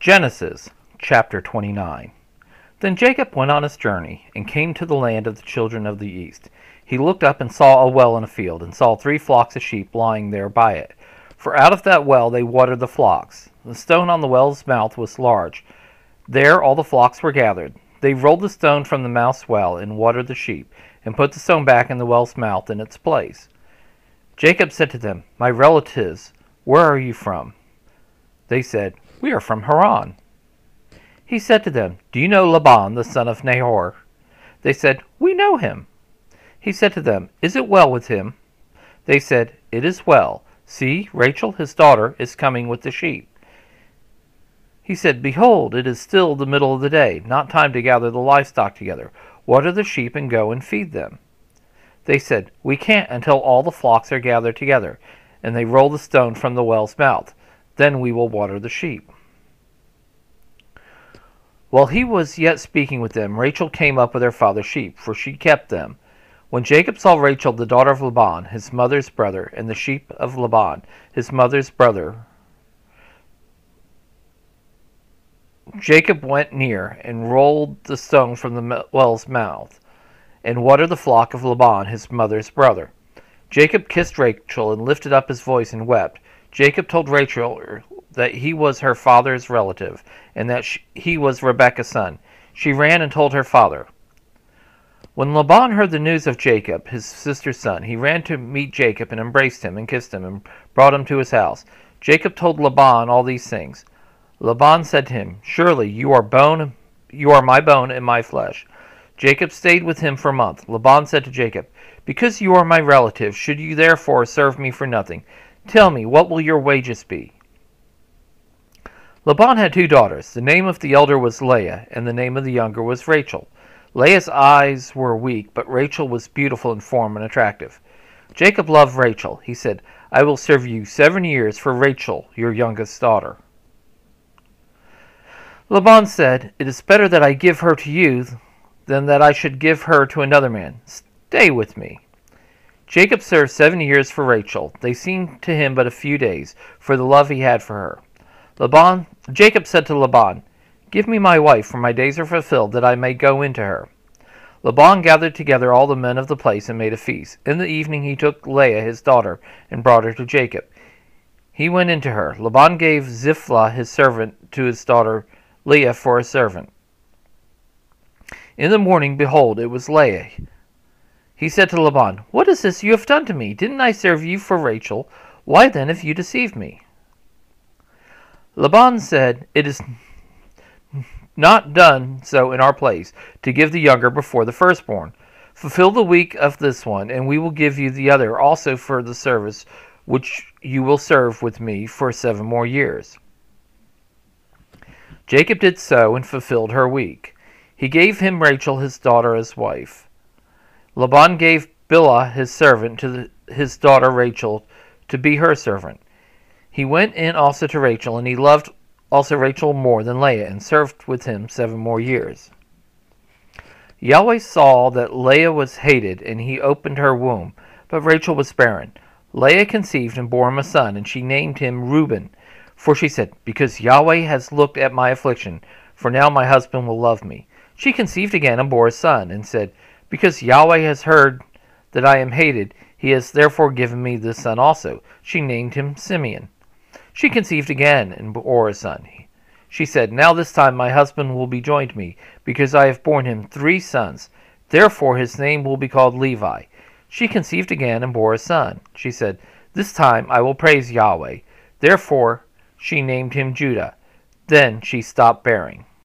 Genesis chapter 29. Then Jacob went on his journey and came to the land of the children of the east. He looked up and saw a well in a field, and saw three flocks of sheep lying there by it. For out of that well they watered the flocks. The stone on the well's mouth was large. There all the flocks were gathered. They rolled the stone from the mouth's well and watered the sheep, and put the stone back in the well's mouth in its place. Jacob said to them, My relatives, where are you from? They said, We are from Haran. He said to them, Do you know Laban, the son of Nahor? They said, We know him. He said to them, Is it well with him? They said, It is well. See, Rachel, his daughter, is coming with the sheep. He said, Behold, it is still the middle of the day, not time to gather the livestock together. Water the sheep and go and feed them. They said, We can't until all the flocks are gathered together. And they rolled the stone from the well's mouth. Then we will water the sheep. While he was yet speaking with them, Rachel came up with her father's sheep, for she kept them. When Jacob saw Rachel, the daughter of Laban, his mother's brother, and the sheep of Laban, his mother's brother, Jacob went near and rolled the stone from the well's mouth and watered the flock of Laban, his mother's brother. Jacob kissed Rachel and lifted up his voice and wept. Jacob told Rachel that he was her father's relative and that she, he was Rebekah's son. She ran and told her father. When Laban heard the news of Jacob, his sister's son, he ran to meet Jacob and embraced him and kissed him and brought him to his house. Jacob told Laban all these things. Laban said to him, Surely you are bone you are my bone and my flesh. Jacob stayed with him for a month. Laban said to Jacob, Because you are my relative, should you therefore serve me for nothing? Tell me, what will your wages be? Laban had two daughters. The name of the elder was Leah, and the name of the younger was Rachel. Leah's eyes were weak, but Rachel was beautiful in form and attractive. Jacob loved Rachel. He said, I will serve you seven years for Rachel, your youngest daughter. Laban said, It is better that I give her to you than that I should give her to another man. Stay with me. Jacob served seven years for Rachel. They seemed to him but a few days, for the love he had for her. Laban, Jacob said to Laban, Give me my wife, for my days are fulfilled, that I may go into her. Laban gathered together all the men of the place and made a feast. In the evening he took Leah his daughter and brought her to Jacob. He went into her. Laban gave Zilpah his servant to his daughter Leah for a servant. In the morning, behold, it was Leah. He said to Laban, What is this you have done to me? Didn't I serve you for Rachel? Why then have you deceived me? Laban said, It is not done so in our place, to give the younger before the firstborn. Fulfill the week of this one, and we will give you the other also for the service which you will serve with me for seven more years. Jacob did so and fulfilled her week. He gave him Rachel his daughter as wife. Laban gave Bilhah his servant to the, his daughter Rachel to be her servant. He went in also to Rachel, and he loved also Rachel more than Leah, and served with him seven more years. Yahweh saw that Leah was hated, and he opened her womb, but Rachel was barren. Leah conceived and bore him a son, and she named him Reuben. For she said, Because Yahweh has looked at my affliction, for now my husband will love me. She conceived again and bore a son, and said, Because Yahweh has heard that I am hated, he has therefore given me this son also. She named him Simeon. She conceived again and bore a son. She said, Now this time my husband will be joined me, because I have borne him three sons. Therefore his name will be called Levi. She conceived again and bore a son. She said, This time I will praise Yahweh. Therefore she named him Judah. Then she stopped bearing.